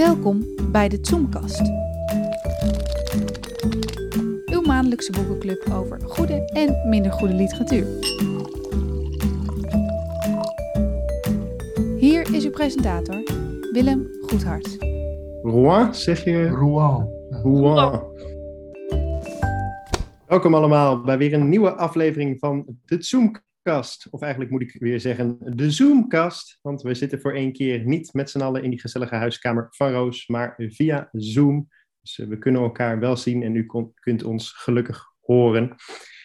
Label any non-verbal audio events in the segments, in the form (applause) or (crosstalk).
Welkom bij de Zoomkast. Uw maandelijkse boekenclub over goede en minder goede literatuur. Hier is uw presentator, Willem Goedhart. Rouen, zeg je? Rouen. Rouen. Welkom allemaal bij weer een nieuwe aflevering van de Zoomkast. Of eigenlijk moet ik weer zeggen de Zoomkast. Want we zitten voor één keer niet met z'n allen in die gezellige huiskamer van Roos, maar via Zoom. Dus eh, we kunnen elkaar wel zien en u kunt ons gelukkig horen.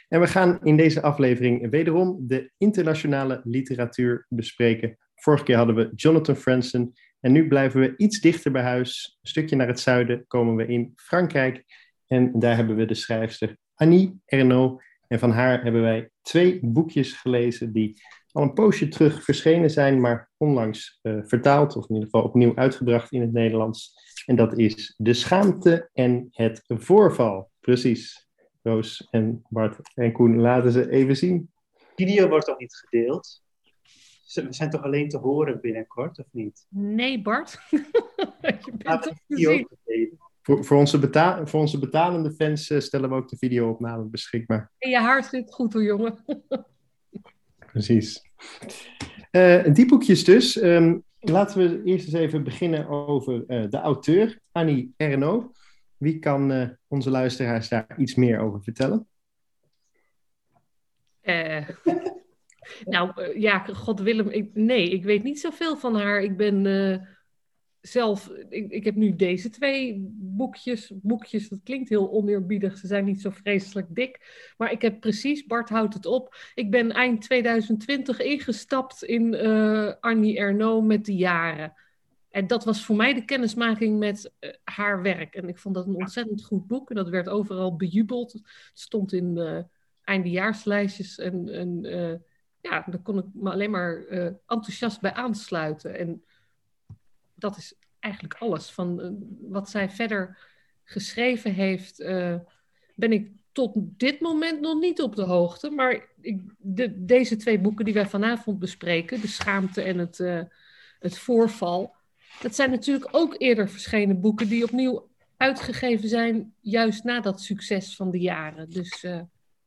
En we gaan in deze aflevering wederom de internationale literatuur bespreken. Vorige keer hadden we Jonathan Franzen en nu blijven we iets dichter bij huis. Een stukje naar het zuiden komen we in Frankrijk. En daar hebben we de schrijfster Annie Ernaux. En van haar hebben wij twee boekjes gelezen die al een poosje terug verschenen zijn, maar onlangs eh, vertaald, of in ieder geval opnieuw uitgebracht in het Nederlands. En dat is De Schaamte en het Voorval. Precies. Roos en Bart en Koen laten ze even zien. video wordt toch niet gedeeld? Ze- We zijn toch alleen te horen binnenkort, of niet? Nee, Bart. (laughs) je bent toch te de video zien. Voor, voor, onze, beta voor onze betalende fans eh, stellen we ook de videoopname beschikbaar. En je haar zit goed hoor, jongen. (laughs) Precies. Eh, die boekjes dus. Ehm, laten we eerst eens even beginnen over eh, de auteur, Annie Ernaux. Wie kan onze luisteraars daar iets meer over vertellen? Eh, (laughs) nou, ja, God Willem, ik, nee, ik weet niet zoveel van haar. Ik ben zelf, ik, ik heb nu deze twee boekjes. Boekjes, dat klinkt heel oneerbiedig, ze zijn niet zo vreselijk dik. Maar ik heb precies, Bart houdt het op. Ik ben eind 2020 ingestapt in eh Annie Ernaux met de jaren. En dat was voor mij de kennismaking met eh, haar werk. En ik vond dat een ontzettend goed boek. En dat werd overal bejubeld. Het stond in eh eindejaarslijstjes. En, en eh, ja, daar kon ik me alleen maar enthousiast bij aansluiten. En dat is eigenlijk alles. Van eh, wat zij verder geschreven heeft, eh, ben ik tot dit moment nog niet op de hoogte. Maar ik, de, deze twee boeken die wij vanavond bespreken, De Schaamte en het, eh, het Voorval, dat zijn natuurlijk ook eerder verschenen boeken die opnieuw uitgegeven zijn, juist na dat succes van de jaren. Dus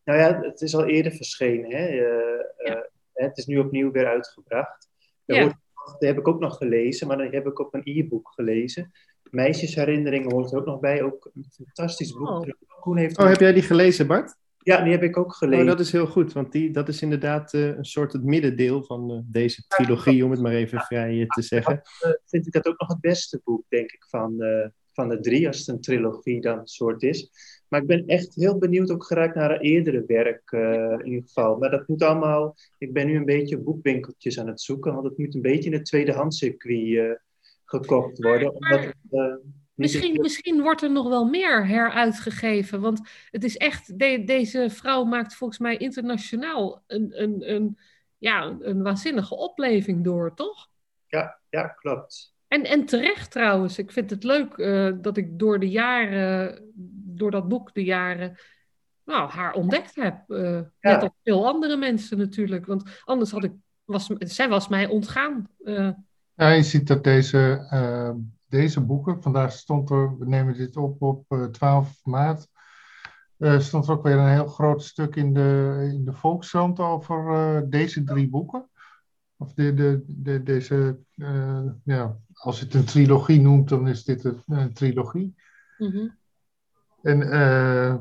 Nou ja, het is al eerder verschenen. Hè? Ja. het is nu opnieuw weer uitgebracht. Ja. Die heb ik ook nog gelezen, maar die heb ik op een e-book gelezen. Meisjesherinneringen hoort er ook nog bij. Ook een fantastisch boek. Oh. Koen heeft Oh, heb jij die gelezen, Bart? Ja, die heb ik ook gelezen. Oh, dat is heel goed, want die, dat is inderdaad eh, een soort het middendeel van eh, deze trilogie, om het maar even vrij eh, te zeggen. eh, vind ik dat ook nog het beste boek, denk ik, van, eh, van de drie, als het een trilogie dan soort is. Maar ik ben echt heel benieuwd ook geraakt naar haar eerdere werk, eh, in ieder geval. Maar dat moet allemaal, ik ben nu een beetje boekwinkeltjes aan het zoeken, want het moet een beetje in het tweedehandscircuit eh gekocht worden. Omdat het, eh, Misschien, misschien wordt er nog wel meer heruitgegeven. Want het is echt, de- deze vrouw maakt volgens mij internationaal een, een, een, ja, een waanzinnige opleving door, toch? Ja, ja, klopt. En, en terecht trouwens. Ik vind het leuk dat ik door de jaren, door dat boek de jaren, nou, haar ontdekt heb. eh, Net als veel andere mensen natuurlijk. Want anders had ik, was, zij was mij ontgaan. eh. Ja, je ziet dat deze, eh, deze boeken, vandaag stond er, we nemen dit op op eh, 12 maart, eh, stond er ook weer een heel groot stuk in de, in de Volkskrant over deze drie boeken. Of de, de, de, deze, ja, als je het een trilogie noemt, dan is dit een, een trilogie. mhm. En eh,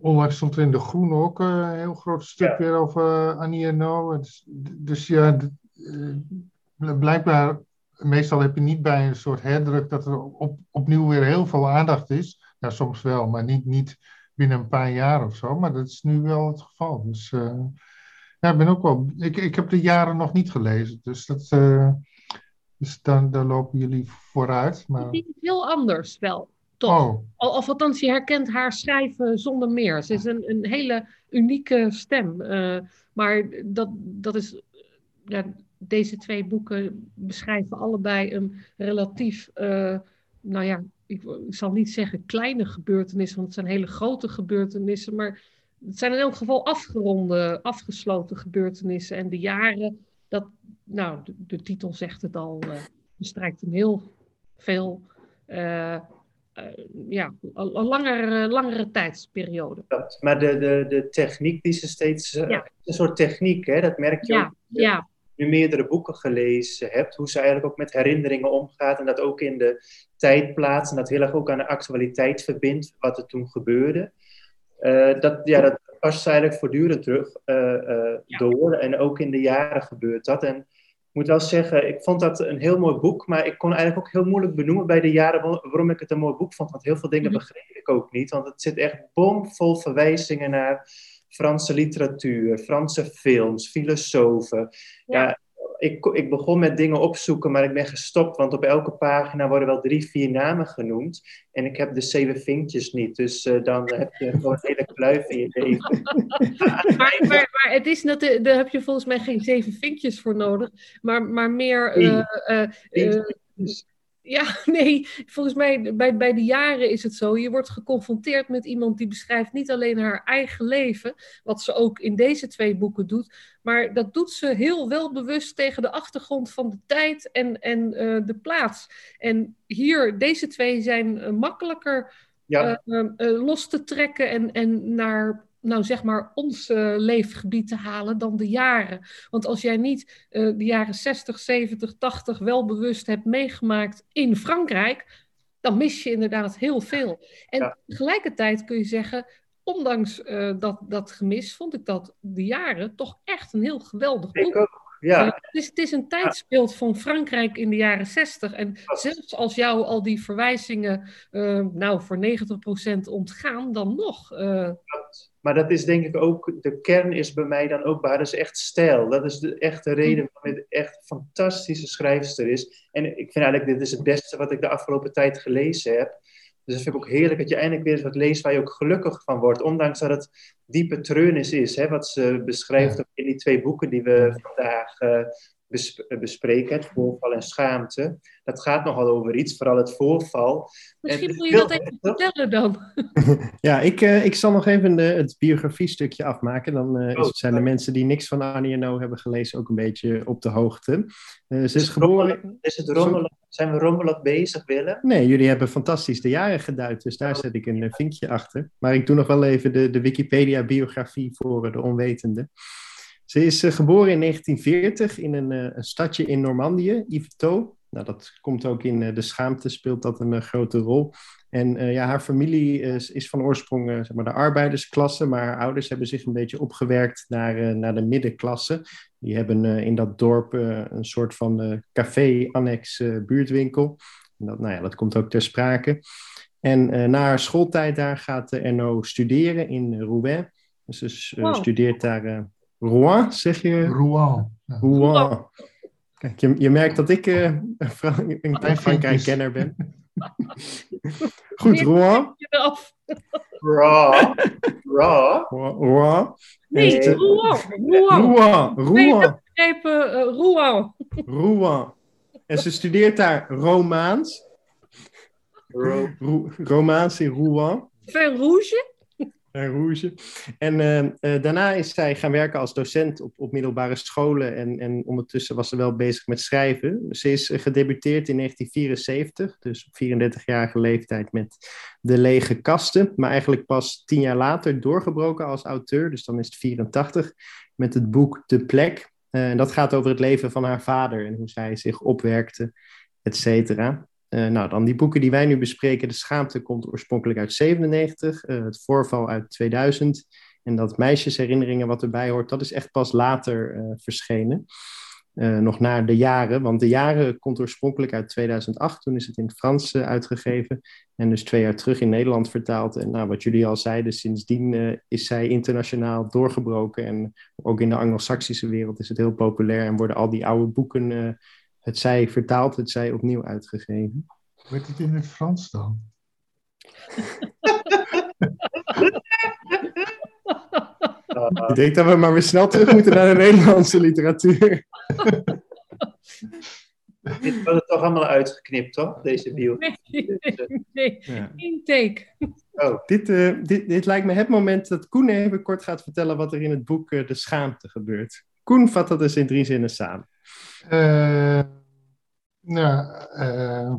onlangs stond er in De Groene ook eh, een heel groot stuk Ja. weer over eh, Annie Ernaux. Dus, dus ja, d- blijkbaar, meestal heb je niet bij een soort herdruk dat er op, opnieuw weer heel veel aandacht is. Ja, soms wel, maar niet, niet binnen een paar jaar of zo. Maar dat is nu wel het geval. Dus eh, ja, ik ben ook wel. Ik, ik heb de jaren nog niet gelezen, dus dat. eh, dus dan, daar lopen jullie vooruit. Maar, Die is heel anders wel, toch? oh, Al- Of althans, je herkent haar schrijven zonder meer. Ze is een, een hele unieke stem. eh, maar dat, dat is. Ja, deze twee boeken beschrijven allebei een relatief. eh, nou ja, ik, ik zal niet zeggen kleine gebeurtenissen, want het zijn hele grote gebeurtenissen. Maar het zijn in elk geval afgeronde, afgesloten gebeurtenissen. En de jaren, dat, nou, de, de titel zegt het al, eh bestrijkt een heel veel ja, een, langere, langere tijdsperiode. Dat. Maar de, de, de techniek die ze steeds... eh, Ja. Een soort techniek, hè? Dat merk je Ja, ook. ja, nu meerdere boeken gelezen hebt, hoe ze eigenlijk ook met herinneringen omgaat en dat ook in de tijd plaatst en dat heel erg ook aan de actualiteit verbindt, wat er toen gebeurde. Eh, dat, ja, dat past eigenlijk voortdurend terug eh, eh, Ja. door en ook in de jaren gebeurt dat. En moet wel zeggen, ik vond dat een heel mooi boek, maar ik kon eigenlijk ook heel moeilijk benoemen bij de jaren waar- waarom ik het een mooi boek vond, want heel veel dingen Mhm. begreep ik ook niet, want het zit echt bomvol verwijzingen naar Franse literatuur, Franse films, filosofen. Ja. Ja, ik, ik begon met dingen opzoeken, maar ik ben gestopt, want op elke pagina worden wel drie, vier namen genoemd. En ik heb de zeven vinkjes niet, dus eh, dan heb je gewoon een hele kluif in je leven. (laughs) maar, maar, maar het is dat, daar heb je volgens mij geen zeven vinkjes voor nodig, maar, maar meer. Eh, eh, eh, ja, (laughs) nee, volgens mij bij, bij de jaren is het zo. Je wordt geconfronteerd met iemand die beschrijft niet alleen haar eigen leven, wat ze ook in deze twee boeken doet, maar dat doet ze heel welbewust tegen de achtergrond van de tijd en, en eh, de plaats. En hier, deze twee zijn eh, makkelijker Ja, eh, los te trekken en, en naar, nou zeg maar, ons eh, leefgebied te halen dan de jaren. Want als jij niet eh, de jaren 60, 70, 80 wel bewust hebt meegemaakt in Frankrijk, dan mis je inderdaad heel veel. En Ja. tegelijkertijd kun je zeggen, ondanks eh, dat, dat gemis, vond ik dat de jaren toch echt een heel geweldig boek. ik ook. Ja, Ja, het, is, het is een tijdsbeeld van Frankrijk in de jaren 60. En zelfs als jou al die verwijzingen nou, voor 90% ontgaan, dan nog. Maar dat is denk ik ook, de kern is bij mij dan ook waar. Dat is echt stijl. Dat is de echte reden waarom het echt een fantastische schrijfster is. En ik vind eigenlijk, dit is het beste wat ik de afgelopen tijd gelezen heb. Dus dat vind ik ook heerlijk dat je eindelijk weer eens wat leest waar je ook gelukkig van wordt. Ondanks dat het diepe treurnis is, hè, wat ze beschrijft in die twee boeken die we vandaag eh, bespreken. Het voorval en schaamte. Dat gaat nogal over iets, vooral het voorval. misschien En moet je dat even vertellen dan. (laughs) Ja, ik, eh, ik zal nog even de, het biografiestukje afmaken. Dan eh, Oh, zijn de mensen die niks van Annie No hebben gelezen ook een beetje op de hoogte. Eh, ze is geboren... Is het rommelig? Zijn we rommelig bezig, Willem? Nee, jullie hebben fantastisch de jaren geduid, dus daar zet ik een eh, vinkje achter. Maar ik doe nog wel even de, de Wikipedia-biografie voor eh, de onwetende. Ze is eh, geboren in 1940 in een, eh, een stadje in Normandië, Yvetot. Nou, dat komt ook in eh, De Schaamte, speelt dat een grote rol. En ja, haar familie is, is van oorsprong zeg maar de arbeidersklasse, maar haar ouders hebben zich een beetje opgewerkt naar, naar de middenklasse. Die hebben in dat dorp een soort van café-annex buurtwinkel. En dat, nou ja, dat komt ook ter sprake. En na haar schooltijd daar gaat eh, Erno studeren in Rouen. Dus ze Wow. studeert daar Rouen, zeg je? Rouen. Ja. Rouen. Kijk, je, je merkt dat ik eh, een een. Frankrijk-kenner ben. (laughs) Goed, Rouen. Rouen. Nee, Rouen. Rouen. Rouen. Nee, Rouen. dat begrepen, eh, Rouen. Rouen. En ze studeert daar Romaans. Ro- Romaans in Rouen. Vin Rouge. En Rouge. En eh, eh, daarna is zij gaan werken als docent op, op middelbare scholen. En, en ondertussen was ze wel bezig met schrijven. Ze is eh, gedebuteerd in 1974, dus op 34-jarige leeftijd met De Lege Kasten. Maar eigenlijk pas tien jaar later doorgebroken als auteur, dus dan is het 84, met het boek De Plek. Eh, en dat gaat over het leven van haar vader en hoe zij zich opwerkte, et cetera. Eh, nou, dan die boeken die wij nu bespreken. De Schaamte komt oorspronkelijk uit 97, eh, het voorval uit 2000. En dat meisjesherinneringen wat erbij hoort, dat is echt pas later eh, verschenen. Nog na de jaren, want de jaren komt oorspronkelijk uit 2008. Toen is het in het Frans uitgegeven. En dus twee jaar terug in Nederland vertaald. En nou, wat jullie al zeiden, sindsdien is zij internationaal doorgebroken. En ook in de Anglo-Saxische wereld is het heel populair. En worden al die oude boeken, het zij vertaald, het zij opnieuw uitgegeven. Hoe heet het in het Frans dan? Ik denk dat we maar weer snel terug moeten naar de Nederlandse literatuur. dit wordt toch allemaal uitgeknipt, toch? Deze bio. Nee, nee. Ja. Intake. Oh, Dit, eh, dit, dit lijkt me het moment dat Koen even kort gaat vertellen wat er in het boek eh, De Schaamte gebeurt. Koen vat dat dus in drie zinnen samen. Eh, nou, eh,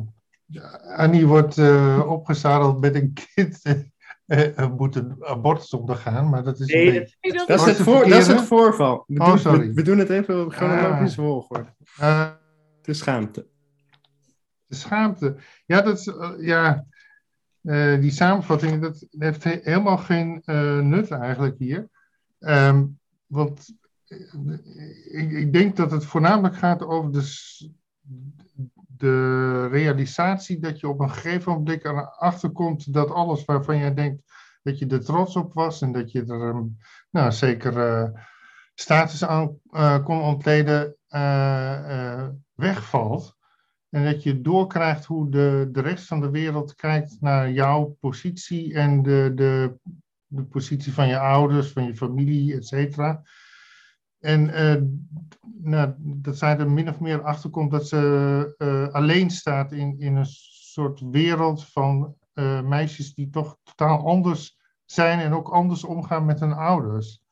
Annie wordt uh, opgezadeld met een kind. Uh, (laughs) moet een abortus ondergaan, maar dat is. Nee, een beetje... dat, dat, is het voor, dat is het voorval. We, oh, doen, sorry. We, we, doen het even op chronologische Ah. volgorde. Uh, de schaamte. De schaamte. Ja, dat is, uh, ja uh, die samenvatting dat heeft he helemaal geen nut eigenlijk hier. Um, want ik, ik, denk dat het voornamelijk gaat over de, de realisatie dat je op een gegeven moment erachter komt dat alles waarvan jij denkt dat je er trots op was en dat je er um, nou, zeker uh, status aan uh, kon ontleden, uh, wegvalt. En dat je doorkrijgt hoe de, de rest van de wereld kijkt naar jouw positie en de, de, de positie van je ouders, van je familie, et cetera. En uh, nou, dat zij er min of meer achter komt dat ze uh, alleen staat in, in een soort wereld van uh, meisjes die toch totaal anders zijn en ook anders omgaan met hun ouders.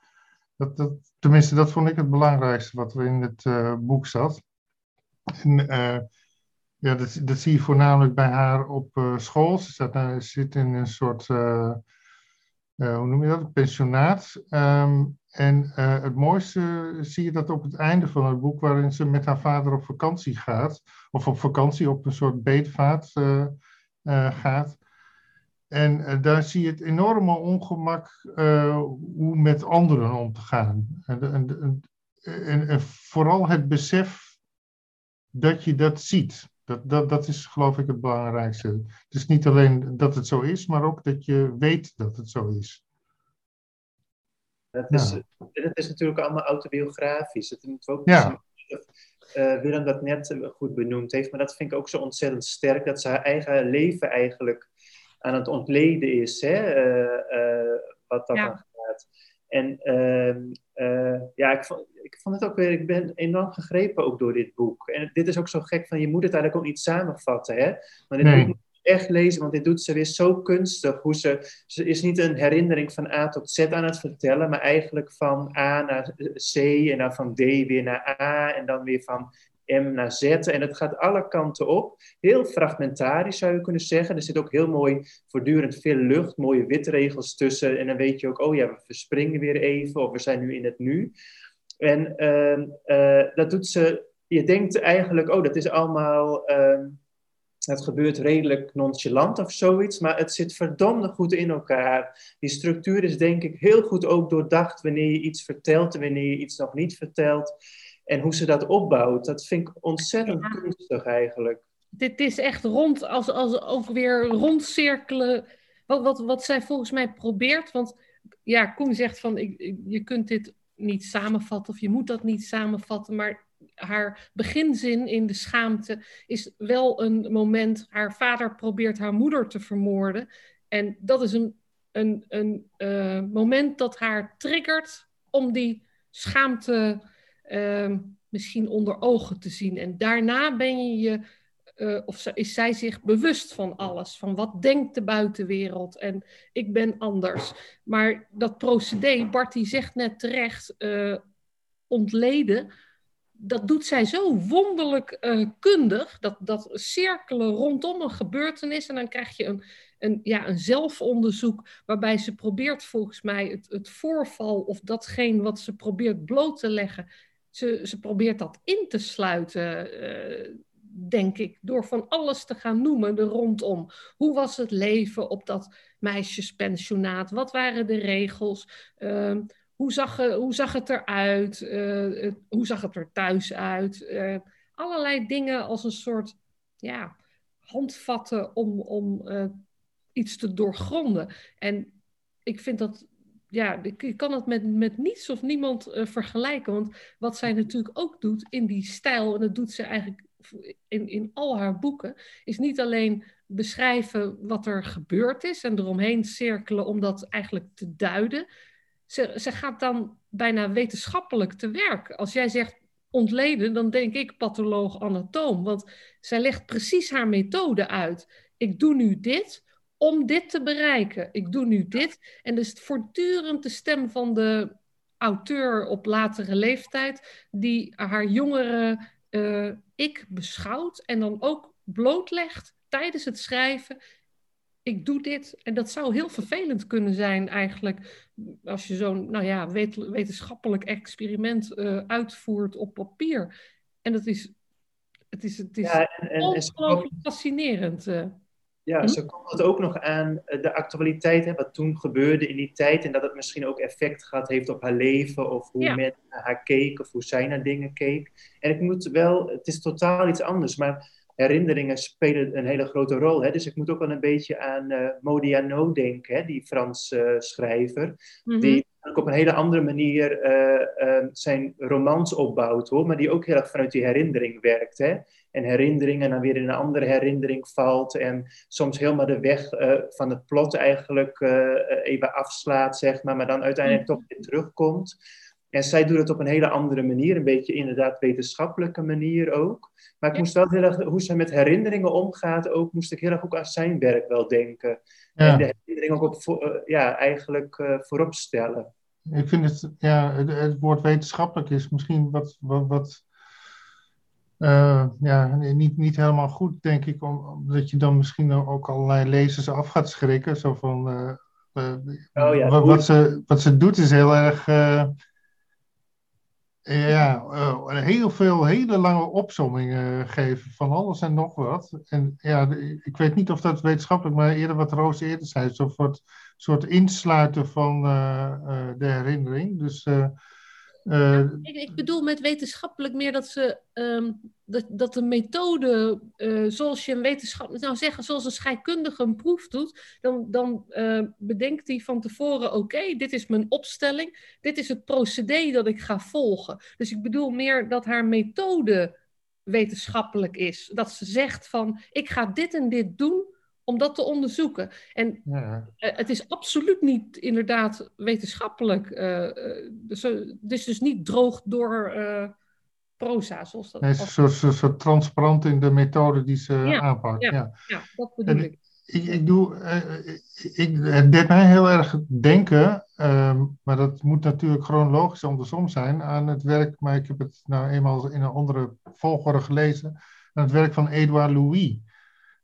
Dat, dat, tenminste, dat vond ik het belangrijkste wat er in het boek zat. Ja, dat, dat zie je voornamelijk bij haar op school. Ze zit in een soort, hoe noem je dat, pensionaat. Um, en uh, het mooiste zie je dat op het einde van het boek, waarin ze met haar vader op vakantie gaat, of op vakantie op een soort beetvaart uh, gaat. En daar zie je het enorme ongemak hoe met anderen om te gaan. En, en, en, vooral het besef dat je dat ziet. Dat, dat, dat is geloof ik het belangrijkste. Het is niet alleen dat het zo is, maar ook dat je weet dat het zo is. Dat is, ja. dat is natuurlijk allemaal autobiografisch. Moet ook ja. uh, Willem dat net goed benoemd heeft, maar dat vind ik ook zo ontzettend sterk, dat ze haar eigen leven eigenlijk aan het ontleden is, hè? Uh, uh, wat dat Ja. En ehm, eh, ja, ik vond, ik vond het ook weer, ik ben enorm gegrepen ook door dit boek. En dit is ook zo gek van, je moet het eigenlijk ook niet samenvatten, hè? Maar dit Nee. moet je echt lezen, want dit doet ze weer zo kunstig. Hoe ze, ze is niet een herinnering van A tot Z aan het vertellen, maar eigenlijk van A naar C en dan van D weer naar A en dan weer van M naar Z. En het gaat alle kanten op. Heel fragmentarisch zou je kunnen zeggen. Er zit ook heel mooi voortdurend veel lucht, mooie witregels tussen. En dan weet je ook, oh ja, we verspringen weer even of we zijn nu in het nu. En uh, uh, dat doet ze, je denkt eigenlijk, oh dat is allemaal, het gebeurt redelijk nonchalant of zoiets, maar het zit verdomde goed in elkaar. Die structuur is denk ik heel goed ook doordacht wanneer je iets vertelt en wanneer je iets nog niet vertelt. En hoe ze dat opbouwt, dat vind ik ontzettend Ja. kunstig eigenlijk. Dit is echt rond, als, als ook weer rondcirkelen. Wat, wat, wat zij volgens mij probeert. Want ja, Koen zegt van ik, ik- je kunt dit niet samenvatten of je moet dat niet samenvatten. Maar haar beginzin in de schaamte is wel een moment. Haar vader probeert haar moeder te vermoorden. En dat is een, een, een eh, moment dat haar triggert om die schaamte ehm, misschien onder ogen te zien. En daarna ben je je eh, of is zij zich bewust van alles. Van wat denkt de buitenwereld en ik ben anders. Maar dat procedé, Bart die zegt net terecht, eh, ontleden, dat doet zij zo wonderlijk eh, kundig. Dat, dat cirkelen rondom een gebeurtenis en dan krijg je een, een, ja, een zelfonderzoek waarbij ze probeert volgens mij het, het voorval of datgene wat ze probeert bloot te leggen, ze, ze probeert dat in te sluiten, eh, denk ik, door van alles te gaan noemen er rondom. Hoe was het leven op dat meisjespensionaat? Wat waren de regels? Ehm, hoe, zag, het- hoe zag het eruit? Eh, het- hoe zag het er thuis uit? Eh, allerlei dingen als een soort ja, handvatten om, om eh, iets te doorgronden. En ik vind dat, ja, ik kan het met, met niets of niemand eh, vergelijken. Want wat zij natuurlijk ook doet in die stijl, en dat doet ze eigenlijk in, in al haar boeken, is niet alleen beschrijven wat er gebeurd is en eromheen cirkelen om dat eigenlijk te duiden. Ze, ze gaat dan bijna wetenschappelijk te werk. Als jij zegt ontleden, dan denk ik patholoog anatoom. Want zij legt precies haar methode uit. Ik doe nu dit om dit te bereiken. Ik doe nu dit. En dus voortdurend de stem van de auteur op latere leeftijd, die haar jongere eh, ik beschouwt en dan ook blootlegt tijdens het schrijven, ik doe dit. En dat zou heel vervelend kunnen zijn eigenlijk, als je zo'n nou ja, wetenschappelijk experiment uh, uitvoert op papier. En dat is, het is, het is ja, en, en, ongelooflijk fascinerend. Uh. Ja, hm? ze komt het ook nog aan eh, de actualiteit, hè, wat toen gebeurde in die tijd. En dat het misschien ook effect gehad heeft op haar leven. Of hoe men haar keek, of hoe zij naar dingen keek. En ik moet wel, het is totaal iets anders. Maar herinneringen spelen een hele grote rol. Hè? Dus ik moet ook wel een beetje aan uh, Modiano denken, hè? die Franse uh, schrijver. Mhm. Die ook op een hele andere manier uh, zijn romans opbouwt, hoor. Maar die ook heel erg vanuit die herinnering werkt. Hè? En herinneringen dan weer in een andere herinnering valt. En soms helemaal de weg van het plot eigenlijk even afslaat, zeg maar. Maar dan uiteindelijk mhm. toch weer terugkomt. En zij doet het op een hele andere manier, een beetje inderdaad wetenschappelijke manier ook. Maar ik moest wel heel erg, hoe zij met herinneringen omgaat, ook moest ik heel erg ook aan zijn werk wel denken. Ja. En de herinnering ook op, ja, eigenlijk voorop stellen. Ik vind het, ja, het, het, woord wetenschappelijk is misschien wat, wat, wat uh, ja, niet, niet helemaal goed, denk ik, omdat je dan misschien ook allerlei lezers af gaat schrikken. Zo van, oh, ja, wat, wat, ze, wat ze doet is heel erg ja, heel veel hele lange opzommingen geven van alles en nog wat. En ja, ik weet niet of dat wetenschappelijk, maar eerder wat Roos eerder zei, een soort, soort insluiten van uh, uh, de herinnering. Dus uh, ik, ik, bedoel met wetenschappelijk meer dat ze um, dat, dat de methode, zoals je een wetenschap, nou zeggen, zoals een scheikundige een proef doet, dan, dan bedenkt hij van tevoren: oké, dit is mijn opstelling, dit is het procedé dat ik ga volgen. Dus ik bedoel meer dat haar methode wetenschappelijk is. Dat ze zegt van: ik ga dit en dit doen om dat te onderzoeken. En ja. uh, het is absoluut niet inderdaad wetenschappelijk. Uh, dus, het is dus niet droog door proza. Zoals dat nee, zo, zo, zo, transparant in de methode die ze ja, aanpakt. Ja, ja. ja dat bedoel en, ik. Ik, ik, doe, ik, het deed mij heel erg denken, um, maar dat moet natuurlijk chronologisch andersom zijn, aan het werk, maar ik heb het nou eenmaal in een andere volgorde gelezen, aan het werk van Edouard Louis.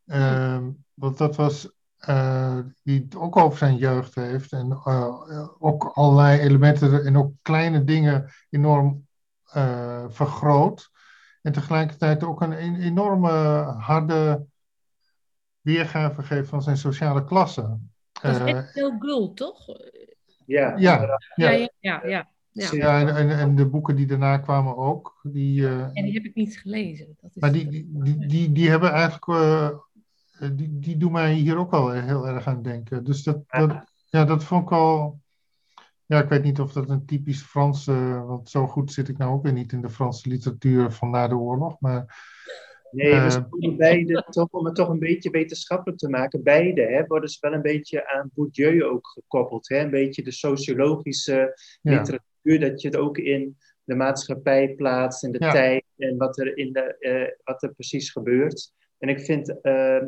Um, want dat was, uh, die het ook over zijn jeugd heeft. En uh, ook allerlei elementen en ook kleine dingen enorm uh, vergroot. En tegelijkertijd ook een enorme harde weergave geeft van zijn sociale klasse. Dat is echt heel gul, toch? Ja, ja, ja. ja, ja, ja. Ja, ja en, en, en, de boeken die daarna kwamen ook. Die, uh, en die heb ik niet gelezen. Dat is maar die, die, die, die, die hebben eigenlijk uh, eh, die, die doen mij hier ook al heel erg aan denken. Dus dat, dat, ja, dat vond ik al. Ja, ik weet niet of dat een typisch Franse. want zo goed zit ik nou ook weer niet in de Franse literatuur van na de oorlog. Maar. Nee, uh, beide, toch, om het toch een beetje wetenschappelijk te maken, beide hè, worden ze wel een beetje aan Bourdieu ook gekoppeld. Hè? Een beetje de sociologische literatuur, dat je het ook in de maatschappij plaatst, in de tijd en wat er, in de, uh, wat er precies gebeurt. En ik vind uh,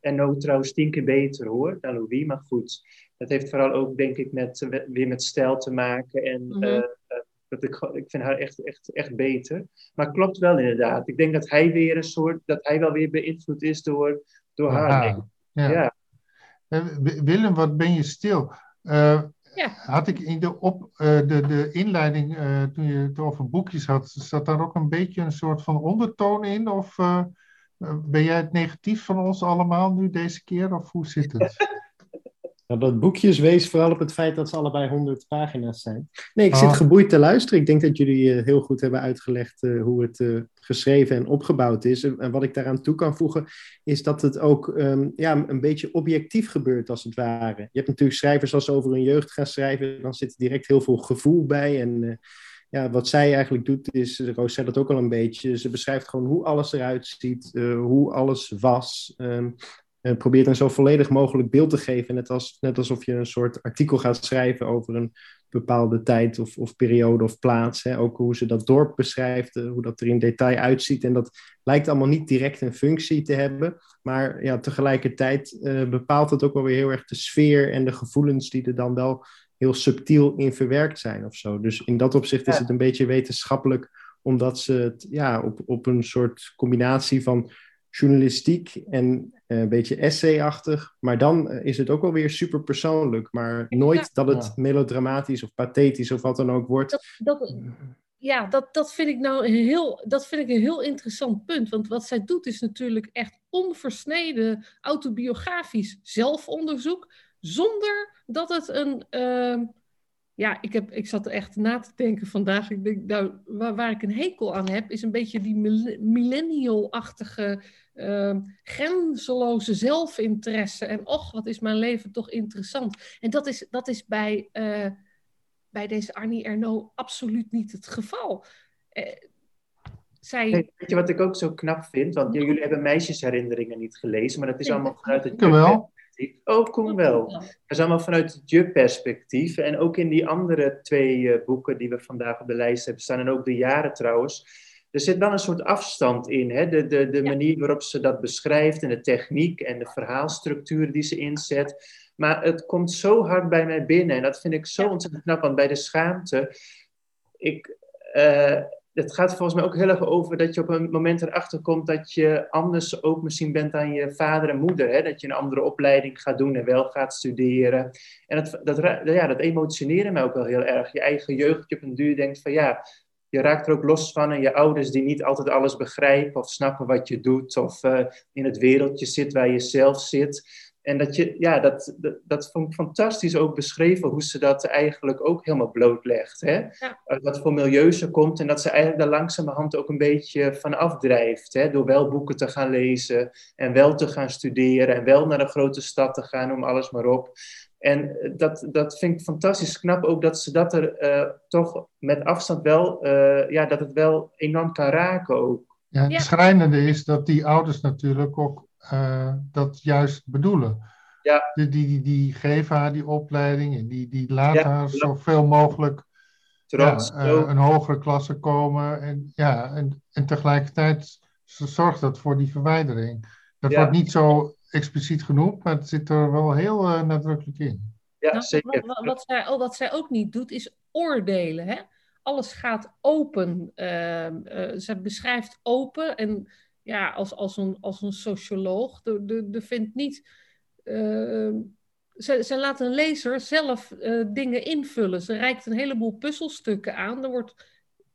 en nou trouwens tien keer beter hoor dan Louis, maar goed. Dat heeft vooral ook denk ik met, weer met stijl te maken. En mm -hmm. uh, dat ik, ik vind haar echt, echt, echt beter. Maar klopt wel inderdaad. Ik denk dat hij weer een soort, dat hij wel weer beïnvloed is door, door haar. Ja. ja. Willem, wat ben je stil? Uh, ja. Had ik in de, op, uh, de, de inleiding, uh, toen je het over boekjes had, zat daar ook een beetje een soort van ondertoon in? Of ben jij het negatief van ons allemaal nu deze keer, of hoe zit het? (laughs) Nou, dat boekjes wees vooral op het feit dat ze allebei 100 pagina's zijn. Nee, ik zit ah. geboeid te luisteren. Ik denk dat jullie uh, heel goed hebben uitgelegd uh, hoe het uh, geschreven en opgebouwd is. En, wat ik daaraan toe kan voegen, is dat het ook um, ja, een beetje objectief gebeurt, als het ware. Je hebt natuurlijk schrijvers als ze over hun jeugd gaan schrijven, dan zit er direct heel veel gevoel bij. En ja, wat zij eigenlijk doet is, Roos zei dat ook al een beetje, ze beschrijft gewoon hoe alles eruit ziet, uh, hoe alles was. Um, en probeert een zo volledig mogelijk beeld te geven, net, als, net alsof je een soort artikel gaat schrijven over een bepaalde tijd of, of periode of plaats. Hè. Ook hoe ze dat dorp beschrijft, uh, hoe dat er in detail uitziet. En dat lijkt allemaal niet direct een functie te hebben, maar ja, tegelijkertijd bepaalt het ook wel weer heel erg de sfeer en de gevoelens die er dan wel heel subtiel in verwerkt zijn of zo. Dus in dat opzicht is het een beetje wetenschappelijk, omdat ze het ja, op, op een soort combinatie van journalistiek en eh, een beetje essayachtig. Maar dan eh, is het ook alweer super persoonlijk. Maar nooit dat het Ja. melodramatisch of pathetisch of wat dan ook wordt. Dat, dat, ja, dat, dat vind ik nou een heel, dat vind ik een heel interessant punt. Want wat zij doet is natuurlijk echt onversneden autobiografisch zelfonderzoek. Zonder dat het een. ehm, ja, ik, heb, ik zat er echt na te denken vandaag. Ik denk, nou, waar, waar ik een hekel aan heb, is een beetje die mil- millennial-achtige, ehm, grenzeloze zelfinteresse. En och, wat is mijn leven toch interessant. En dat is, dat is bij, eh, bij deze Arnie Ernaux absoluut niet het geval. Eh, zij, Hey, weet je wat ik ook zo knap vind? Want jullie hebben meisjesherinneringen niet gelezen, maar dat is allemaal vanuit het Ik Oh, Koen wel. Dat is allemaal vanuit het je-perspectief. En ook in die andere twee eh, boeken die we vandaag op de lijst hebben staan, en ook de jaren trouwens. Er zit wel een soort afstand in. Hè? De, de, de manier waarop ze dat beschrijft en de techniek en de verhaalstructuur die ze inzet. Maar het komt zo hard bij mij binnen. En dat vind ik zo ontzettend knap. Want bij de schaamte. Ik, eh, het gaat volgens mij ook heel erg over dat je op een moment erachter komt dat je anders ook misschien bent dan je vader en moeder. Hè? Dat je een andere opleiding gaat doen en wel gaat studeren. En dat, dat, ja, dat emotioneerde mij ook wel heel erg. Je eigen jeugdje op een duur denkt van ja, je raakt er ook los van. En je ouders die niet altijd alles begrijpen of snappen wat je doet. Of eh, in het wereldje zit waar je zelf zit. En dat, je, ja, dat, dat, dat vond ik fantastisch ook beschreven, hoe ze dat eigenlijk ook helemaal blootlegt. Hè? Ja. Uit wat voor milieu ze komt en dat ze eigenlijk daar langzamerhand ook een beetje van afdrijft. Hè? Door wel boeken te gaan lezen en wel te gaan studeren en wel naar een grote stad te gaan, noem alles maar op. En eh, dat, dat vind ik fantastisch knap ook dat ze dat er eh, toch met afstand wel, eh, ja, dat het wel enorm kan raken ook. Ja, het Ja. schrijnende is dat die ouders natuurlijk ook eh, dat juist bedoelen. Ja. Die, die, die, die geven haar die opleiding en die, die laten Ja, haar zoveel mogelijk Trots, ja, eh, een hogere klasse komen. En, ja, en, en tegelijkertijd zorgt dat voor die verwijdering. Dat Ja. wordt niet zo expliciet genoemd, maar het zit er wel heel eh, nadrukkelijk in. ja, Nou, zeker. Wat, wat, zij, oh, wat zij ook niet doet, is oordelen. Hè? Alles gaat open. Ehm, eh, zij beschrijft open en ja, als, als, een, als een socioloog. De, de, de vindt niet. ehm, ze, ze laat een lezer zelf eh, dingen invullen. Ze reikt een heleboel puzzelstukken aan. Er wordt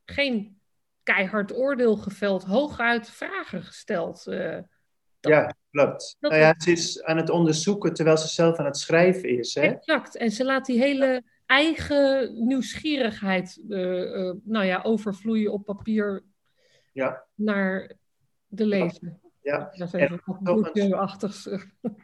geen keihard oordeel geveld, hooguit vragen gesteld. eh. Dat- Ja, klopt. Dat- nou ja, ze is aan het onderzoeken terwijl ze zelf aan het schrijven is. Hè? Exact. En ze laat die hele eigen nieuwsgierigheid eh, nou ja, overvloeien op papier Ja. naar de lezer. Ja. Dat is En even. (laughs)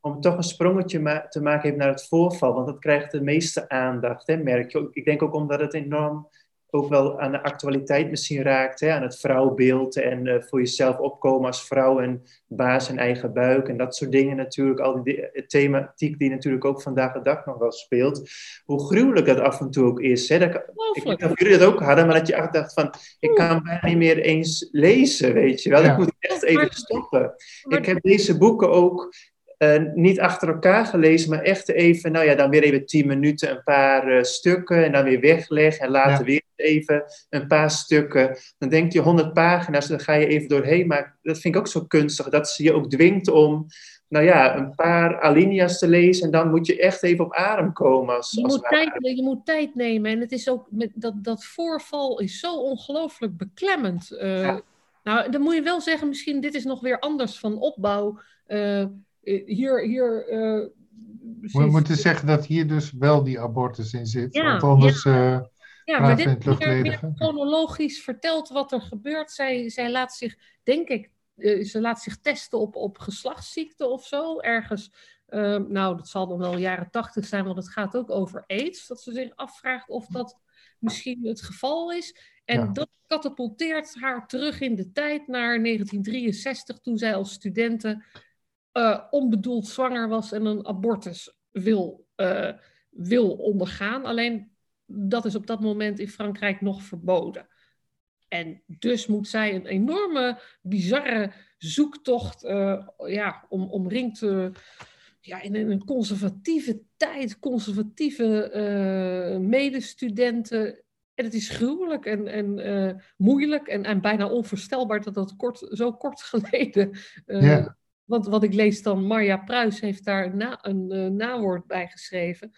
Om toch een sprongetje ma- te maken heeft naar het voorval, want dat krijgt de meeste aandacht, hè, merk je. Ik denk ook omdat het enorm ook wel aan de actualiteit misschien raakt, hè, aan het vrouwbeeld en eh, voor jezelf opkomen als vrouw en baas en eigen buik en dat soort dingen natuurlijk. Al die di- thematiek die natuurlijk ook vandaag de dag nog wel speelt. Hoe gruwelijk dat af en toe ook is. Hè. Dat, ik weet of jullie dat ook hadden, maar dat je echt dacht van, ik kan bijna niet meer eens lezen, weet je wel. Ja. Ik moet echt even stoppen. Ik heb deze boeken ook eh, niet achter elkaar gelezen, maar echt even, nou ja, dan weer even tien minuten een paar eh, stukken en dan weer wegleggen en later Ja. weer even een paar stukken. Dan denk je honderd pagina's, dan ga je even doorheen. Maar dat vind ik ook zo kunstig, dat ze je ook dwingt om, nou ja, een paar alinea's te lezen en dan moet je echt even op adem komen. Als, Je als moet, tijd, je moet tijd nemen. En het is ook met, dat, dat voorval is zo ongelooflijk beklemmend. Eh, Ja. Nou, dan moet je wel zeggen, misschien dit is nog weer anders van opbouw. Hier, hier eh, We moeten zeggen dat hier dus wel die abortus in zit. Ja, want anders eh, Ja, maar dit chronologisch vertelt wat er gebeurt. Zij, zij laat zich, denk ik, eh, ze laat zich testen op, op geslachtsziekten of zo. Ergens, eh, nou, dat zal dan wel jaren tachtig zijn, want het gaat ook over aids. Dat ze zich afvraagt of dat misschien het geval is. En Ja. dat katapulteert haar terug in de tijd naar 1963, toen zij als studente eh, onbedoeld zwanger was en een abortus wil, eh, wil ondergaan. Alleen dat is op dat moment in Frankrijk nog verboden. En dus moet zij een enorme, bizarre zoektocht, eh, ja, om, omringd ja, in een conservatieve tijd, conservatieve medestudenten, En het is gruwelijk en, en moeilijk en, en bijna onvoorstelbaar dat dat kort, zo kort (laughs) geleden. Want wat ik lees dan, Marja Pruis heeft daar een, na, een eh, nawoord bij geschreven.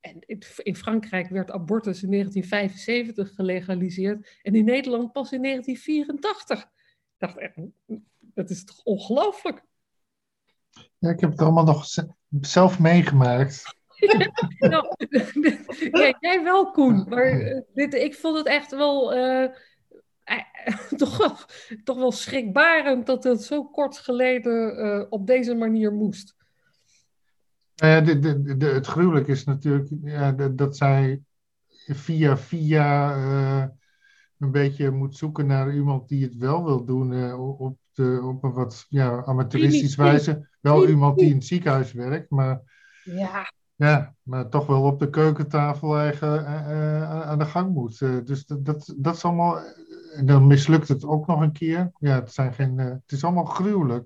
En in- in Frankrijk werd abortus in 1975 gelegaliseerd en in Nederland pas in 1984. Ik dacht, echt, dat is toch ongelooflijk? Ja, ik heb het allemaal nog zelf meegemaakt. (laughs) Nou, (laughs) ja, jij wel, Koen. Maar eh, dit, ik vond het echt wel, eh, (laughs) toch wel, toch wel schrikbarend dat het zo kort geleden eh, op deze manier moest. Nou ja, de, de, de, het gruwelijk is natuurlijk ja, dat, zij via via eh, een beetje moet zoeken naar iemand die het wel wil doen eh, op, de, op een wat ja, amateuristisch wijze. Wel iemand die in het ziekenhuis werkt, maar, Ja, ja, maar toch wel op de keukentafel eigen, eh, eh, aan de gang moet. Eh, dus dat, dat, dat is allemaal. En dan mislukt het ook nog een keer. Ja, het, zijn geen, eh, het is allemaal gruwelijk.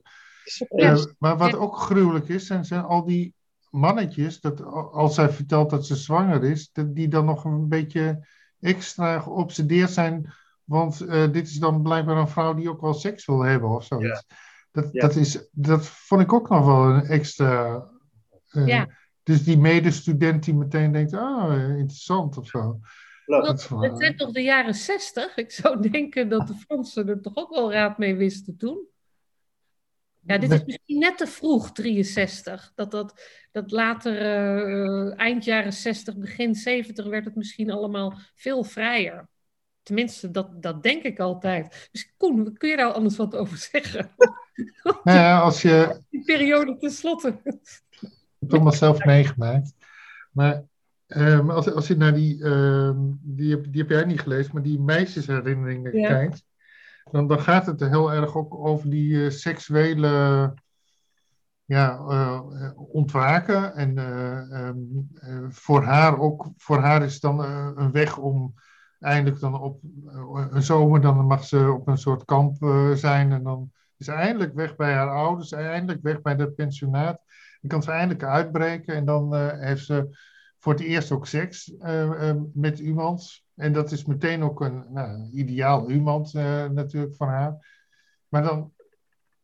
Eh, maar wat ook gruwelijk is, zijn, zijn al die mannetjes, dat als zij vertelt dat ze zwanger is, dat die dan nog een beetje extra geobsedeerd zijn. Want eh, dit is dan blijkbaar een vrouw die ook wel seks wil hebben of zoiets. Dat, Ja. dat, is, dat vond ik ook nog wel een extra. eh, Ja. Dus die medestudent die meteen denkt, ah, eh, interessant of zo. Dat het zijn toch de jaren zestig? Ik zou (laughs) denken dat de Fransen er toch ook wel raad mee wisten toen. Ja, dit is misschien net te vroeg, 63. Dat, dat, dat later, eh, eind jaren 60, begin 70, werd het misschien allemaal veel vrijer. Tenminste, dat, dat denk ik altijd. Dus Koen, kun je daar anders wat over zeggen? (laughs) Nou ja, als je, Die periode tenslotte. het allemaal zelf meegemaakt. Maar ehm, als, als je naar die, ehm, die, heb, die heb jij niet gelezen, maar die meisjesherinneringen Ja. kijkt, dan, dan gaat het er heel erg ook over die eh, seksuele ja, eh, ontwaken. En eh, ehm, eh, voor haar ook, voor haar is dan eh, een weg om eindelijk dan op eh, een zomer, dan mag ze op een soort kamp eh, zijn en dan is ze eindelijk weg bij haar ouders, eindelijk weg bij het pensionaat. Dan kan ze eindelijk uitbreken en dan eh, heeft ze voor het eerst ook seks eh, eh, met iemand. En dat is meteen ook een nou, ideaal iemand eh, natuurlijk van haar. Maar dan,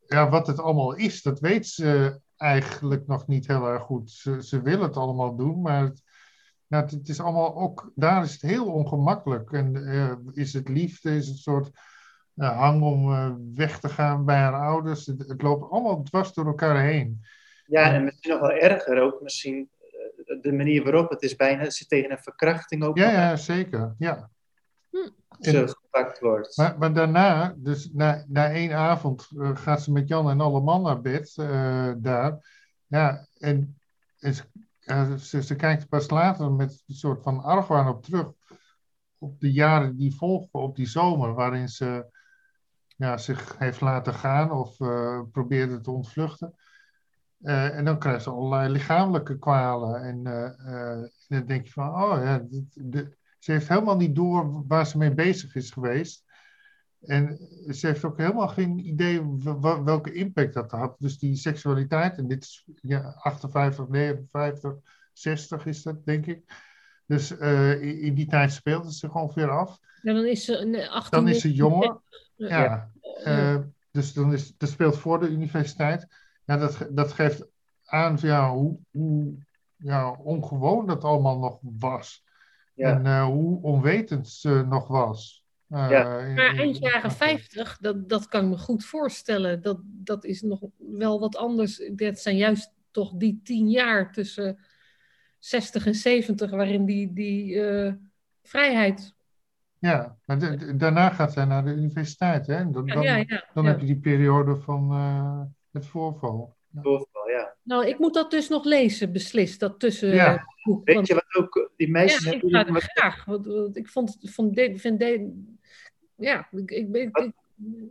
ja, wat het allemaal is, dat weet ze eigenlijk nog niet heel erg goed. Ze, ze wil het allemaal doen, maar het, ja, het, het is allemaal ook, daar is het heel ongemakkelijk. En is het liefde, is het een soort eh, hang om weg te gaan bij haar ouders. Het, het loopt allemaal dwars door elkaar heen. Ja, en misschien nog wel erger ook, misschien de manier waarop het is bijna, ze tegen een verkrachting ook Ja, ja, zeker. Ja. zo gepakt wordt. Maar, maar daarna, dus na, na één avond, eh, gaat ze met Jan en alle man naar bed eh, daar. Ja, en, en ze, ze, ze kijkt er pas later met een soort van argwaan op terug. Op de jaren die volgen, op die zomer, waarin ze ja, zich heeft laten gaan of eh, probeerde te ontvluchten. Eh, en dan krijgt ze allerlei lichamelijke kwalen. En eh, eh, en dan denk je van, oh ja, dit, ze heeft helemaal niet door waar ze mee bezig is geweest. En ze heeft ook helemaal geen idee welke impact dat had. Dus die seksualiteit, en dit is ja, 58, 59, 60 is dat, denk ik. Dus in, die tijd speelt het zich ongeveer af. Ja, dan is ze een 18. Dan is ze jonger. Ja. Ja, dus dan is, dat speelt voor de universiteit. Ja, dat, dat geeft aan ja, hoe, hoe ja, ongewoon dat allemaal nog was. Ja. En eh, hoe onwetend ze nog was. Eh, Ja. in- Maar in- eind jaren in- 50, dat, dat kan ik me goed voorstellen. Dat, dat is nog wel wat anders. Dat zijn juist toch die tien jaar tussen 60 en 70, waarin die, die eh, vrijheid. Ja, maar da- da- daarna gaat zij naar de universiteit. Hè? Dan, Ja, dan, ja, ja, dan ja. heb je die periode van eh, het voorval. Voorval, ja. Nou, ik moet dat dus nog lezen, beslist. Dat tussen. Ja. boek, Weet want- je wat ook, die meisjes ja, ik hebben ga wat- graag. Want, want ik vond, vond de, vind de, ja, ik, ik, ik, ik-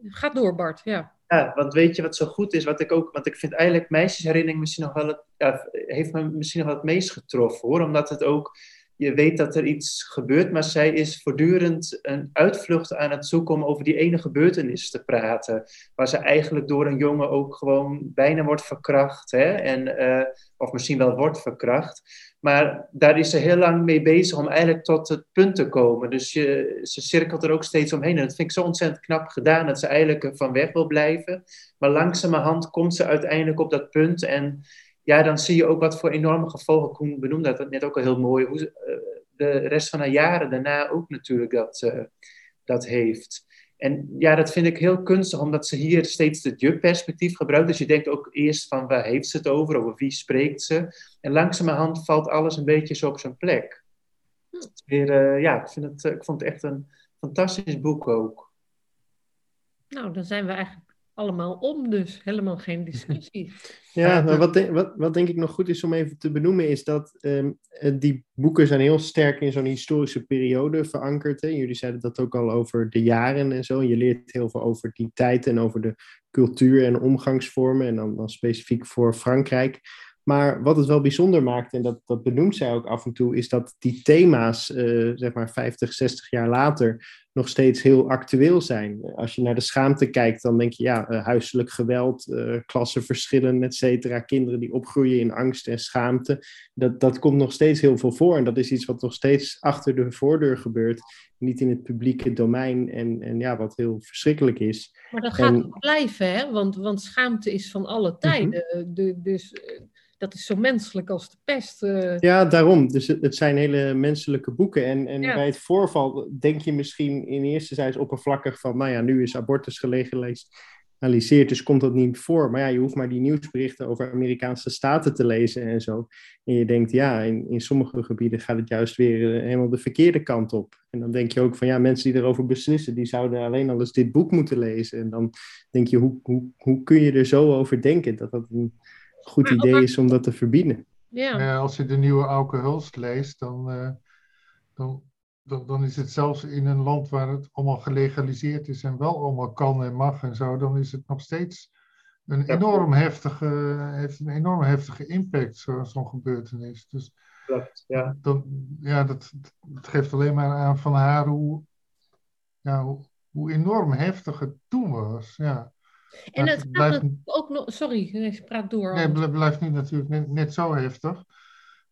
ga door, Bart. Ja. Ja, want weet je wat zo goed is? Wat ik ook, want ik vind eigenlijk meisjesherinnering misschien nog wel het, ja, heeft me misschien nog wel het meest getroffen hoor. Omdat het ook, je weet dat er iets gebeurt, maar zij is voortdurend een uitvlucht aan het zoeken om over die ene gebeurtenis te praten. Waar ze eigenlijk door een jongen ook gewoon bijna wordt verkracht. Hè? En, uh, of misschien wel wordt verkracht. Maar daar is ze heel lang mee bezig om eigenlijk tot het punt te komen. Dus je, ze cirkelt er ook steeds omheen. En dat vind ik zo ontzettend knap gedaan, dat ze eigenlijk van weg wil blijven. Maar langzamerhand komt ze uiteindelijk op dat punt. En ja, dan zie je ook wat voor enorme gevolgen. Koen benoemde dat net ook al heel mooi. Hoe uh, de rest van haar jaren daarna ook natuurlijk dat, uh, dat heeft. En ja, dat vind ik heel kunstig, omdat ze hier steeds het je-perspectief gebruikt. Dus je denkt ook eerst van waar heeft ze het over, over wie spreekt ze. En langzamerhand valt alles een beetje zo op zijn plek. Weer, uh, ja, ik, vind het, ik vond het echt een fantastisch boek ook. Nou, dan zijn we eigenlijk allemaal om, dus helemaal geen discussie. (laughs) Ja, maar wat, de, wat, wat denk ik nog goed is om even te benoemen, is dat um, die boeken zijn heel sterk in zo'n historische periode verankerd. Hè? Jullie zeiden dat ook al over de jaren en zo. Je leert heel veel over die tijd en over de cultuur en omgangsvormen, en dan, dan specifiek voor Frankrijk. Maar wat het wel bijzonder maakt, en dat, dat benoemt zij ook af en toe, is dat die thema's, uh, zeg maar 50, 60 jaar later, nog steeds heel actueel zijn. Als je naar de schaamte kijkt, dan denk je, ja, uh, huiselijk geweld, uh, klassenverschillen, et cetera, kinderen die opgroeien in angst en schaamte, dat, dat komt nog steeds heel veel voor. En dat is iets wat nog steeds achter de voordeur gebeurt, niet in het publieke domein en, en ja, wat heel verschrikkelijk is. Maar dat gaat en... blijven, hè? Want, want schaamte is van alle tijden. Mm -hmm. de, dus dat is zo menselijk als de pest. Uh... Ja, daarom. Dus het, het, zijn hele menselijke boeken. En, en ja. bij het voorval denk je misschien in eerste zijde oppervlakkig van, nou ja, nu is abortus gelegaliseerd, dus komt dat niet voor. Maar ja, je hoeft maar die nieuwsberichten over Amerikaanse staten te lezen en zo. En je denkt, ja, in, in sommige gebieden gaat het juist weer uh, helemaal de verkeerde kant op. En dan denk je ook van, ja, mensen die erover beslissen, die zouden alleen al eens dit boek moeten lezen. En dan denk je, hoe, hoe, hoe kun je er zo over denken dat dat een goed idee is om dat te verbieden. Ja. Uh, als je de nieuwe Auke Hulst leest, dan, uh, dan, dan, dan, is het zelfs in een land waar het allemaal gelegaliseerd is en wel allemaal kan en mag en zo, dan is het nog steeds een enorm heftige, heeft een enorm heftige impact, zo'n zo gebeurtenis. Dus Klopt, ja. Dan, ja, dat, dat geeft alleen maar aan van haar hoe, ja, hoe, hoe enorm heftig het toen was. Ja. En het, blijft... ook nog. Sorry, ik praat door. Nee, het blijft nu natuurlijk net, net zo heftig.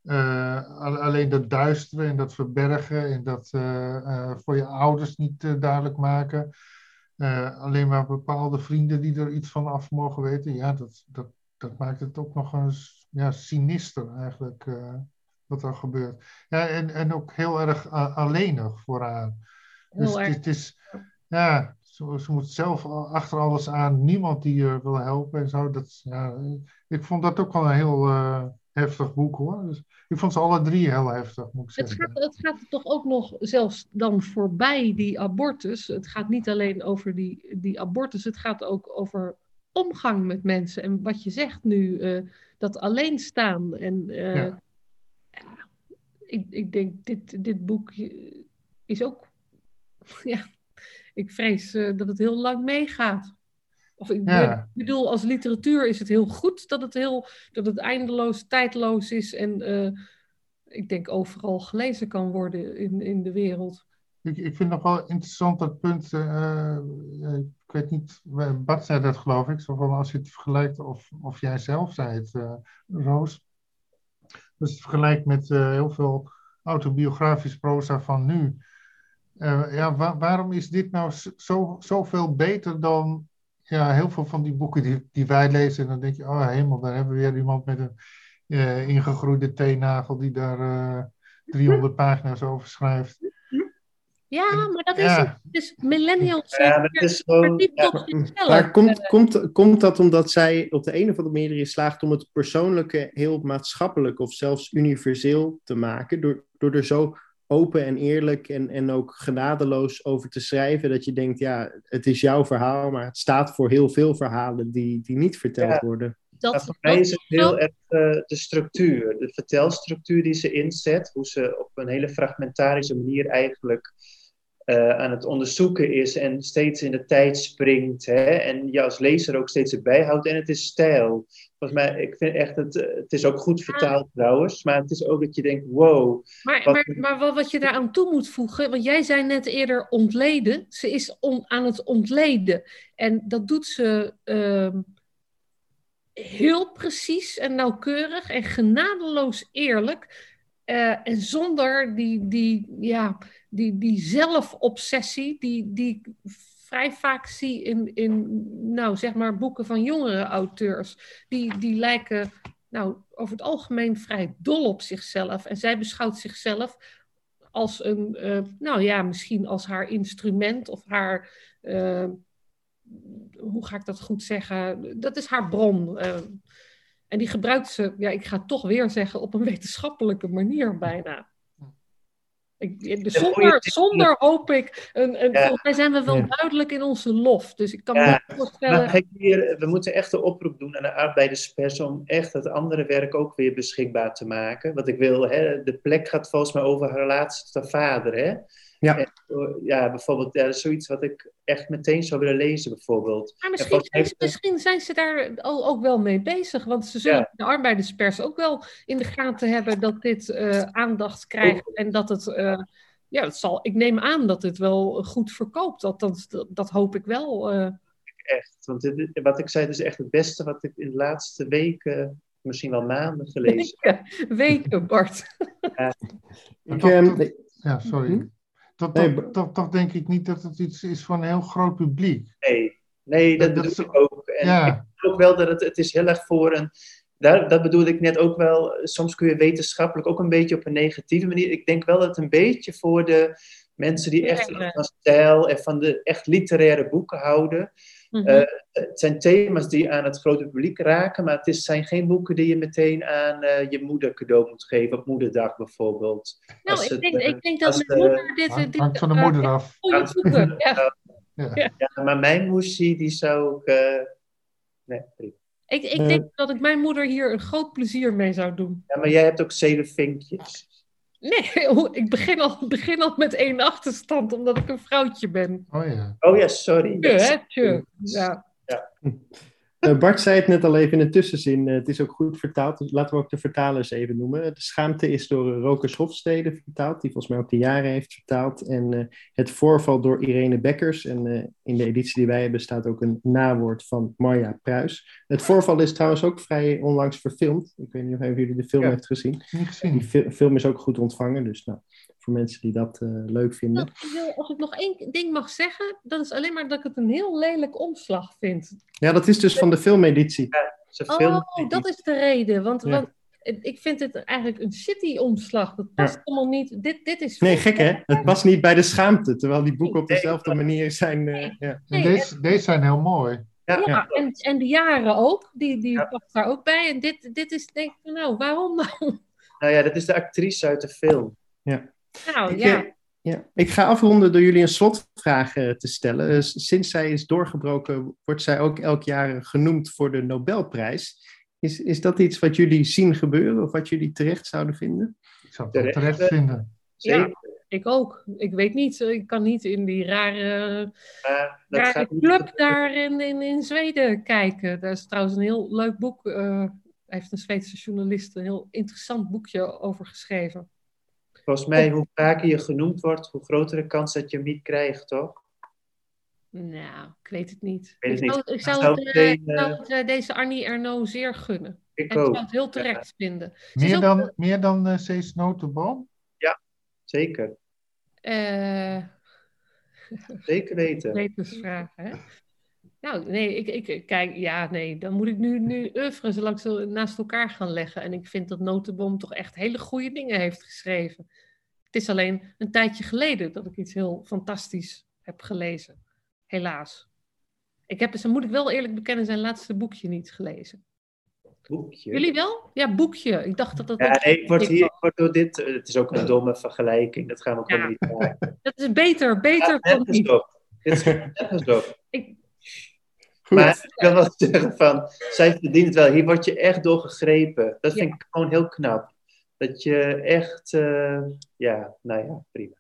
Uh, alleen dat duisteren en dat verbergen en dat uh, uh, voor je ouders niet duidelijk maken. alleen maar bepaalde vrienden die er iets van af mogen weten. Ja, dat, dat, dat maakt het ook nog eens ja, sinister eigenlijk wat er gebeurt. Ja, en, en ook heel erg alleenig voor haar. Dus het, het is, ja, ze, ze moet zelf achter alles aan, niemand die je wil helpen en zo. Dat, ja, ik vond dat ook wel een heel uh, heftig boek hoor. Dus ik vond ze alle drie heel heftig, moet ik zeggen. Het gaat, het gaat toch ook nog zelfs dan voorbij die abortus. Het gaat niet alleen over die, die abortus, het gaat ook over omgang met mensen. En wat je zegt nu, uh, dat alleen staan. En uh, ja. ja. ik, ik denk, dit, dit boek is ook. (laughs) Ja, ik vrees uh, dat het heel lang meegaat. Of ik ja. bedoel, als literatuur is het heel goed dat het, heel, dat het eindeloos, tijdloos is en uh, ik denk overal gelezen kan worden in, in de wereld. Ik, ik vind nog wel interessant dat punt, uh, ik weet niet, Bart zei dat geloof ik, zo van als je het vergelijkt, of, of jij zelf zei het, Roos. Dus het vergelijkt met heel veel autobiografisch proza van nu. Uh, ja, wa waarom is dit nou zo, zoveel beter dan ja, heel veel van die boeken die, die wij lezen? En dan denk je, oh hemel, daar hebben we weer iemand met een uh, ingegroeide teennagel die daar uh, eh, 300 pagina's over schrijft. Ja, maar dat is ja. het. Dus millennials ja, dat is gewoon, ja. Maar komt, komt, komt dat omdat zij op de een of andere manier slaagt om het persoonlijke heel maatschappelijk of zelfs universeel te maken, door, door er zo open en eerlijk en, en ook genadeloos over te schrijven. Dat je denkt, ja, het is jouw verhaal, maar het staat voor heel veel verhalen die, die niet verteld ja, worden. Dat, voor mij is het heel erg uh, de structuur, de vertelstructuur die ze inzet. Hoe ze op een hele fragmentarische manier eigenlijk eh, aan het onderzoeken is en steeds in de tijd springt. Hè, en je als lezer ook steeds erbij houdt. En het is stijl. Volgens mij, ik vind echt, het, eh, het is ook goed vertaald trouwens. Maar het is ook dat je denkt, wow. Maar, Wat- maar, maar wat, wat je daaraan toe moet voegen, want jij zei net eerder ontleden. Ze is on- aan het ontleden. En dat doet ze ehm, heel precies en nauwkeurig en genadeloos eerlijk. Eh, en zonder die, die, ja, die, die zelfobsessie die, die ik vrij vaak zie in, in nou, zeg maar boeken van jongere auteurs. Die, die lijken nou, over het algemeen vrij dol op zichzelf. En zij beschouwt zichzelf als een, eh, nou ja, misschien als haar instrument of haar, eh, hoe ga ik dat goed zeggen? Dat is haar bron. En die gebruikt ze, ja, ik ga het toch weer zeggen, op een (laughs) wetenschappelijke manier bijna. Ik, dus zonder, zonder hoop ik, een, een, Ja. volgens mij zijn we wel Ja. duidelijk in onze lof. Dus ik kan Ja, me niet voorstellen... Maar kijk hier, we moeten echt een oproep doen aan de arbeiderspers om echt het andere werk ook weer beschikbaar te maken. Want ik wil, hè, de plek gaat volgens mij over haar relatie tot haar vader. Hè? Ja. En, eh, ja, bijvoorbeeld, ja, dat is zoiets wat ik echt meteen zou willen lezen, bijvoorbeeld. Maar misschien, misschien zijn ze daar al, ook wel mee bezig. Want ze zullen Ja. de arbeiderspers ook wel in de gaten hebben dat dit eh, aandacht krijgt. En dat het, eh, ja, het zal, ik neem aan dat het wel goed verkoopt. Althans, dat, dat hoop ik wel. eh. Echt. Want dit, wat ik zei, is echt het beste wat ik in de laatste weken, misschien wel maanden gelezen heb. weken, weken, Bart. Ik, Toch- ehm, Ja, sorry. Hm? Nee, toch denk ik niet dat het iets is van een heel groot publiek. Nee, nee dat, Dat- bedoel dat ik ook. En ik Ja, ook wel dat het, het is heel erg voor een. Daar, dat bedoelde ik net ook wel. Soms kun je wetenschappelijk ook een beetje op een negatieve manier. Ik denk wel dat het een beetje voor de mensen die echt van stijl en van de echt literaire boeken houden. Mhm. Eh, het zijn thema's die aan het grote publiek raken, maar het is, zijn geen boeken die je meteen aan eh, je moeder cadeau moet geven, op moederdag bijvoorbeeld. nou, als ik het, denk, eh, ik denk dat mijn de- moeder dit... hangt, dit hangt van de moeder af. goede boeken. Ja. Ja. Ja, maar mijn moesie, die zou ik. nee, prima. Ik, ik denk dat ik mijn moeder hier een groot plezier mee zou doen. Ja, maar jij hebt ook zeven vinkjes. Nee, (laughs) ik begin al, begin al met één achterstand, omdat ik een vrouwtje ben. Oh ja. Oh ja, sorry. Tje, hè, tje. Ja. Bart zei het net al even in een tussenzin. eh, het is ook goed vertaald. Dus laten we ook de vertalers even noemen. De schaamte is door Rokers Hofstede vertaald, die volgens mij ook de jaren heeft vertaald. En eh, het voorval door Irene Bekkers. En eh, in de editie die wij hebben staat ook een nawoord van Marja Pruis. Het voorval is trouwens ook vrij onlangs verfilmd. Ik weet niet of jullie de film Ja. heeft gezien. Die gezien. fi- film is ook goed ontvangen. Dus nou, voor mensen die dat eh, leuk vinden. Nou, ik wil- Als ik nog één ding mag zeggen, dat is alleen maar dat ik het een heel lelijk omslag vind. Ja, dat is dus van de filmeditie. Ze filmen Oh, dat is de reden. Want, Ja. want ik vind het eigenlijk een shitty omslag. Dat past allemaal niet. Dit, dit is Nee, gek hè? Het past niet bij de schaamte. Terwijl die boeken op dezelfde manier zijn. eh, ja. En deze, deze zijn heel mooi. Ja, Ja, Ja. En, en de jaren ook, die, die Ja. past daar ook bij. En dit, dit is, denk ik, nou, waarom nou? Nou ja, dat is de actrice uit de film. Nou Ik, ja, eh, ja. ik ga afronden door jullie een slotvraag te stellen. Eh, sinds zij is doorgebroken, wordt zij ook elk jaar genoemd voor de Nobelprijs. Is, is dat iets wat jullie zien gebeuren of wat jullie terecht zouden vinden? Ik zou het Terecht, terecht eh. vinden. Zeker. ik ook. Ik weet niet, ik kan niet in die rare, Maar dat rare gaat niet club daar in, in, in Zweden kijken. Daar is trouwens een heel leuk boek. eh heeft een Zweedse journalist een heel interessant boekje over geschreven. Volgens mij, hoe vaker je genoemd wordt, hoe grotere kans dat je hem niet krijgt, toch? Nou, ik weet het niet. Weet het ik zou, niet. ik zou, Zou het, eh, een, ik zou eh, het, eh, deze Arnie Ernaux zeer gunnen. Ik En ik ook. zou het heel terecht vinden. Meer ook- dan, meer dan uh, Cees Notenboom? Zeker. eh, Zeker weten. (laughs) levensvragen, hè? Nou, nee, ik, ik, kijk, ja, nee, dan moet ik nu, nu oeuvres langs naast elkaar gaan leggen. En ik vind dat Notenboom toch echt hele goede dingen heeft geschreven. Het is alleen een tijdje geleden dat ik iets heel fantastisch heb gelezen. Helaas. Ik heb, dus, moet ik wel eerlijk bekennen, zijn laatste boekje niet gelezen. Boekje. Jullie wel? Ja, boekje. Ik dacht dat dat... Ja, nee, ik word hier, ik word door dit, het is ook een domme vergelijking, dat gaan we ook Ja. niet maken. (laughs) Dat is beter, beter Ja, dan niet. Dit is op. Maar ik wil wel (laughs) zeggen van, zij verdient het wel. Hier word je echt door gegrepen. Dat vind ik gewoon heel knap. Dat je echt, eh, ja, nou ja, prima.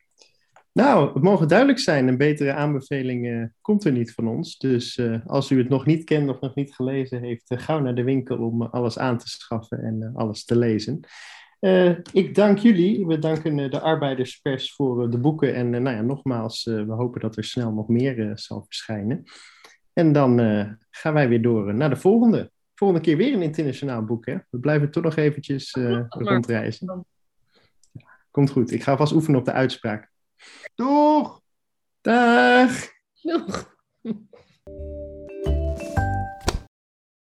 Nou, het mogen duidelijk zijn. Een betere aanbeveling uh, komt er niet van ons. Dus uh, als u het nog niet kent of nog niet gelezen heeft, uh, gauw naar de winkel om alles aan te schaffen en alles te lezen. ik dank jullie. We danken de arbeiderspers voor de boeken. En nou ja, nogmaals, we hopen dat er snel nog meer zal verschijnen. En dan gaan wij weer door naar de volgende. Volgende keer weer een internationaal boek. Hè? We blijven toch nog eventjes rondreizen. Komt goed. Ik ga vast oefenen op de uitspraak. Doeg! Dag! Doeg!